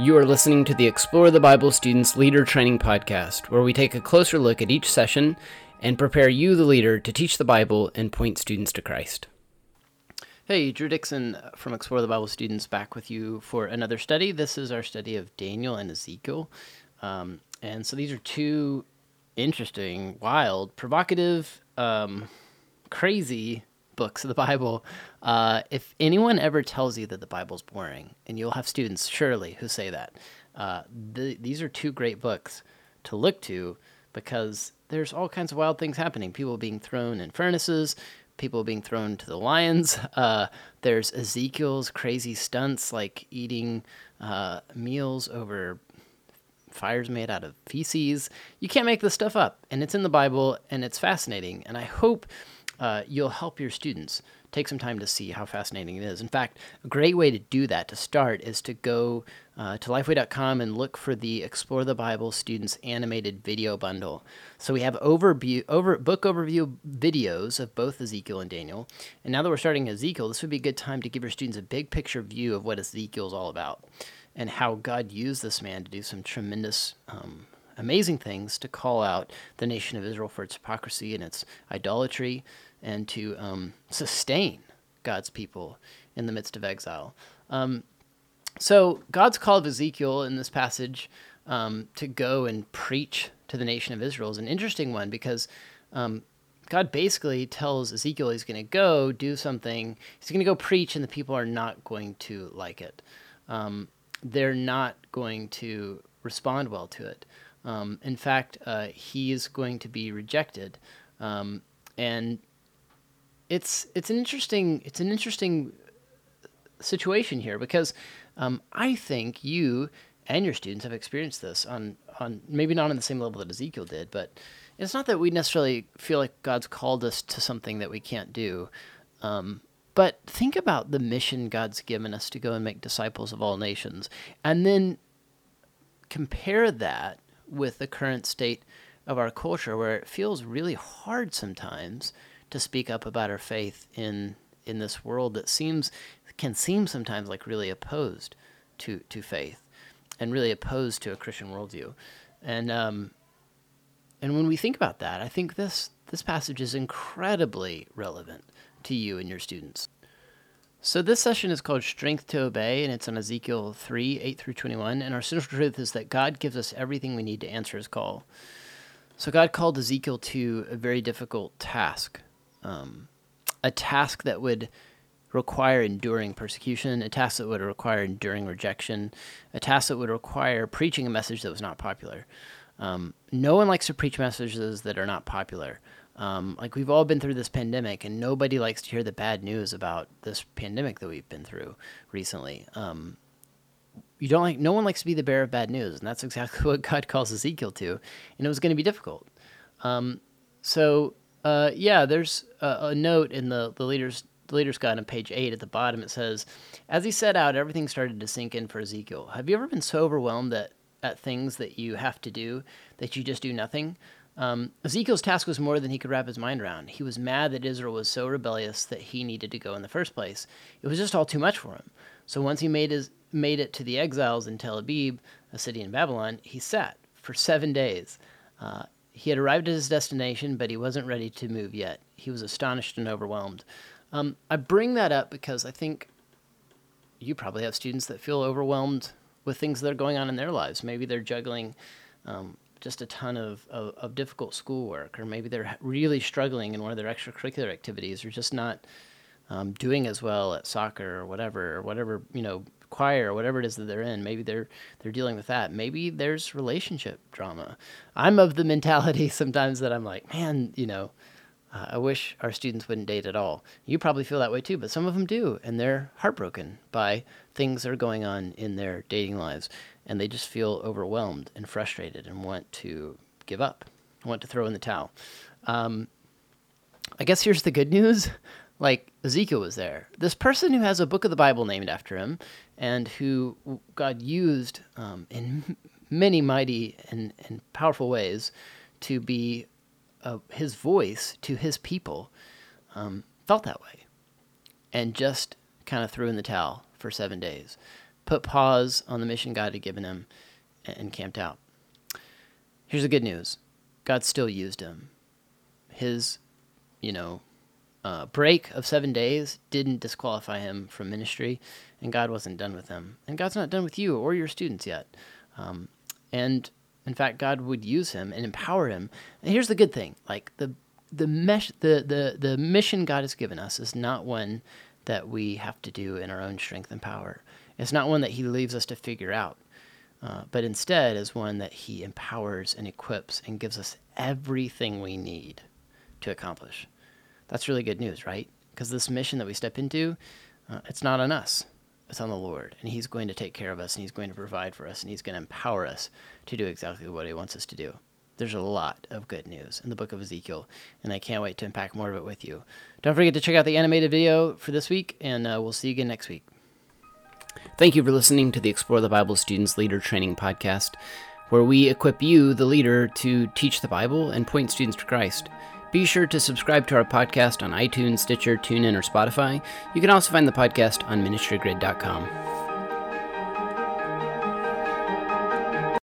You are listening to the Explore the Bible Students Leader Training Podcast, where we take a closer look at each session and prepare you, the leader, to teach the Bible and point students to Christ. Hey, Drew Dixon from Explore the Bible Students back with you for another study. This is our study of Daniel and Ezekiel. Um, and so these are two interesting, wild, provocative, um, crazy books of the Bible. Uh, if anyone ever tells you that the Bible's boring, and you'll have students surely who say that, uh, the, these are two great books to look to because there's all kinds of wild things happening. People being thrown in furnaces, people being thrown to the lions. Uh, there's Ezekiel's crazy stunts like eating uh, meals over fires made out of feces. You can't make this stuff up, and it's in the Bible, and it's fascinating. And I hope uh, you'll help your students take some time to see how fascinating it is. In fact, a great way to do that to start is to go uh, to lifeway.com and look for the Explore the Bible Students Animated Video Bundle. So we have overview, over book overview videos of both Ezekiel and Daniel. And now that we're starting Ezekiel, this would be a good time to give your students a big picture view of what Ezekiel is all about and how God used this man to do some tremendous um, amazing things to call out the nation of Israel for its hypocrisy and its idolatry and to um, sustain God's people in the midst of exile. Um, so, God's call of Ezekiel in this passage um, to go and preach to the nation of Israel is an interesting one because um, God basically tells Ezekiel he's going to go do something, he's going to go preach, and the people are not going to like it. Um, they're not going to respond well to it. Um, in fact, uh, he is going to be rejected, um, and it's it's an interesting it's an interesting situation here because um, I think you and your students have experienced this on on maybe not on the same level that Ezekiel did, but it's not that we necessarily feel like God's called us to something that we can't do. Um, but think about the mission God's given us to go and make disciples of all nations, and then compare that with the current state of our culture where it feels really hard sometimes to speak up about our faith in in this world that seems can seem sometimes like really opposed to to faith and really opposed to a Christian worldview. And um, and when we think about that, I think this this passage is incredibly relevant to you and your students. So this session is called Strength to Obey, and it's on Ezekiel 3, 8 through 21. And our central truth is that God gives us everything we need to answer his call. So God called Ezekiel to a very difficult task, um, a task that would require enduring persecution, a task that would require enduring rejection, a task that would require preaching a message that was not popular. Um, no one likes to preach messages that are not popular. Um, like we've all been through this pandemic, and nobody likes to hear the bad news about this pandemic that we've been through recently. Um, you don't like no one likes to be the bearer of bad news, and that's exactly what God calls Ezekiel to, and it was going to be difficult. Um, so uh, yeah, there's a, a, note in the the leaders the leader's guide on page eight at the bottom. It says, as he set out, everything started to sink in for Ezekiel. Have you ever been so overwhelmed that at things that you have to do that you just do nothing? Um, Ezekiel's task was more than he could wrap his mind around. He was mad that Israel was so rebellious that he needed to go in the first place. It was just all too much for him. So once he made his made it to the exiles in Tel Aviv, a city in Babylon, he sat for seven days. Uh, he had arrived at his destination, but he wasn't ready to move yet. He was astonished and overwhelmed. Um, I bring that up because I think you probably have students that feel overwhelmed with things that are going on in their lives. Maybe they're juggling um, just a ton of, of, of, difficult schoolwork, or maybe they're really struggling in one of their extracurricular activities, or just not um, doing as well at soccer or whatever, or whatever you know, choir or whatever it is that they're in. Maybe they're they're dealing with that. Maybe there's relationship drama. I'm of the mentality sometimes that I'm like, man, you know, uh, I wish our students wouldn't date at all. You probably feel that way too, but some of them do, and they're heartbroken by things that are going on in their dating lives and they just feel overwhelmed and frustrated and want to give up, want to throw in the towel. Um, I guess here's the good news. Like Ezekiel was there. This person who has a book of the Bible named after him and who God used um, in many mighty and, and powerful ways to be uh, his voice to his people um, felt that way and just kind of threw in the towel for seven days. put pause on the mission God had given him and camped out. Here's the good news God still used him. His, you know, uh, break of seven days didn't disqualify him from ministry, and God wasn't done with him. And God's not done with you or your students yet. Um, and in fact, God would use him and empower him. And here's the good thing: like the the mesh, the the the mission God has given us is not one that we have to do in our own strength and power. It's not one that He leaves us to figure out, uh, but instead is one that He empowers and equips and gives us everything we need to accomplish. That's really good news, right? Because this mission that we step into, uh, it's not on us. It's on the Lord, and He's going to take care of us, and He's going to provide for us, and He's going to empower us to do exactly what He wants us to do. There's a lot of good news in the book of Ezekiel, and I can't wait to unpack more of it with you. Don't forget to check out the animated video for this week, and uh, we'll see you again next week. Thank you for listening to the Explore the Bible Students Leader Training Podcast, where we equip you, the leader, to teach the Bible and point students to Christ. Be sure to subscribe to our podcast on iTunes, Stitcher, TuneIn, or Spotify. You can also find the podcast on ministrygrid.com.